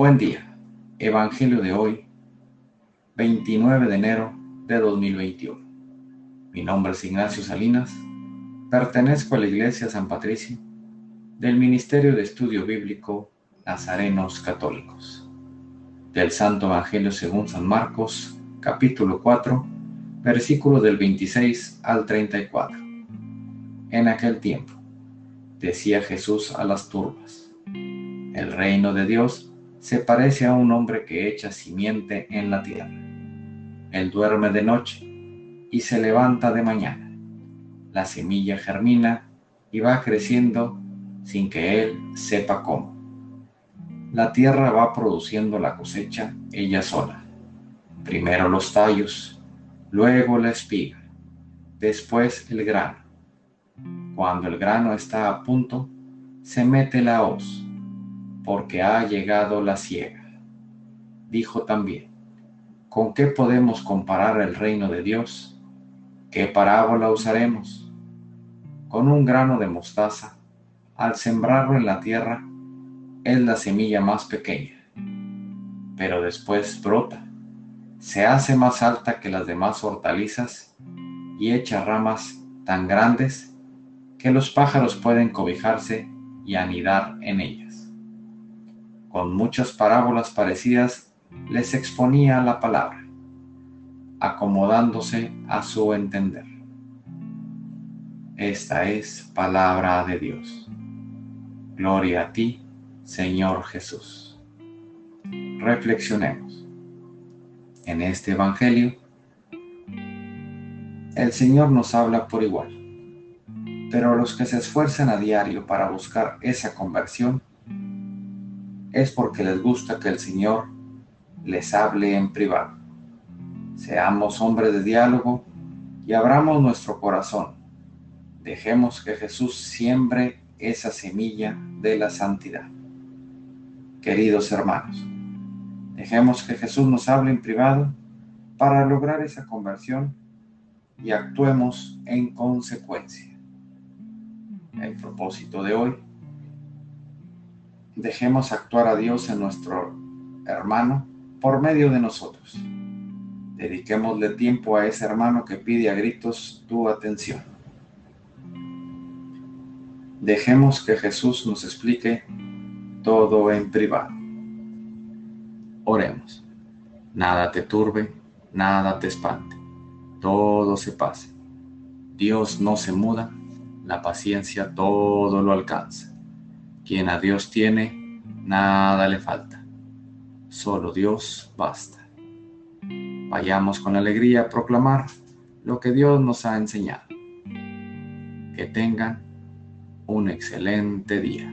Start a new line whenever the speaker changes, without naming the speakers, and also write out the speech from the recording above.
Buen día. Evangelio de hoy, 29 de enero de 2021. Mi nombre es Ignacio Salinas. Pertenezco a la Iglesia San Patricio del Ministerio de Estudio Bíblico Nazarenos Católicos. Del Santo Evangelio según San Marcos, capítulo 4, versículos del 26 al 34. En aquel tiempo, decía Jesús a las turbas, el reino de Dios se parece a un hombre que echa simiente en la tierra. Él duerme de noche y se levanta de mañana. La semilla germina y va creciendo sin que él sepa cómo. La tierra va produciendo la cosecha ella sola. Primero los tallos, luego la espiga, después el grano. Cuando el grano está a punto, se mete la hoz porque ha llegado la ciega. Dijo también, ¿con qué podemos comparar el reino de Dios? ¿Qué parábola usaremos? Con un grano de mostaza, al sembrarlo en la tierra, es la semilla más pequeña, pero después brota, se hace más alta que las demás hortalizas y echa ramas tan grandes que los pájaros pueden cobijarse y anidar en ellas con muchas parábolas parecidas, les exponía la palabra, acomodándose a su entender. Esta es palabra de Dios. Gloria a ti, Señor Jesús. Reflexionemos. En este Evangelio, el Señor nos habla por igual, pero los que se esfuerzan a diario para buscar esa conversión es porque les gusta que el Señor les hable en privado. Seamos hombres de diálogo y abramos nuestro corazón. Dejemos que Jesús siembre esa semilla de la santidad. Queridos hermanos, dejemos que Jesús nos hable en privado para lograr esa conversión y actuemos en consecuencia. El propósito de hoy dejemos actuar a Dios en nuestro hermano por medio de nosotros. Dediquémosle tiempo a ese hermano que pide a gritos tu atención. Dejemos que Jesús nos explique todo en privado. Oremos. Nada te turbe, nada te espante. Todo se pase. Dios no se muda, la paciencia todo lo alcanza. Quien a Dios tiene, nada le falta. Solo Dios basta. Vayamos con alegría a proclamar lo que Dios nos ha enseñado. Que tengan un excelente día.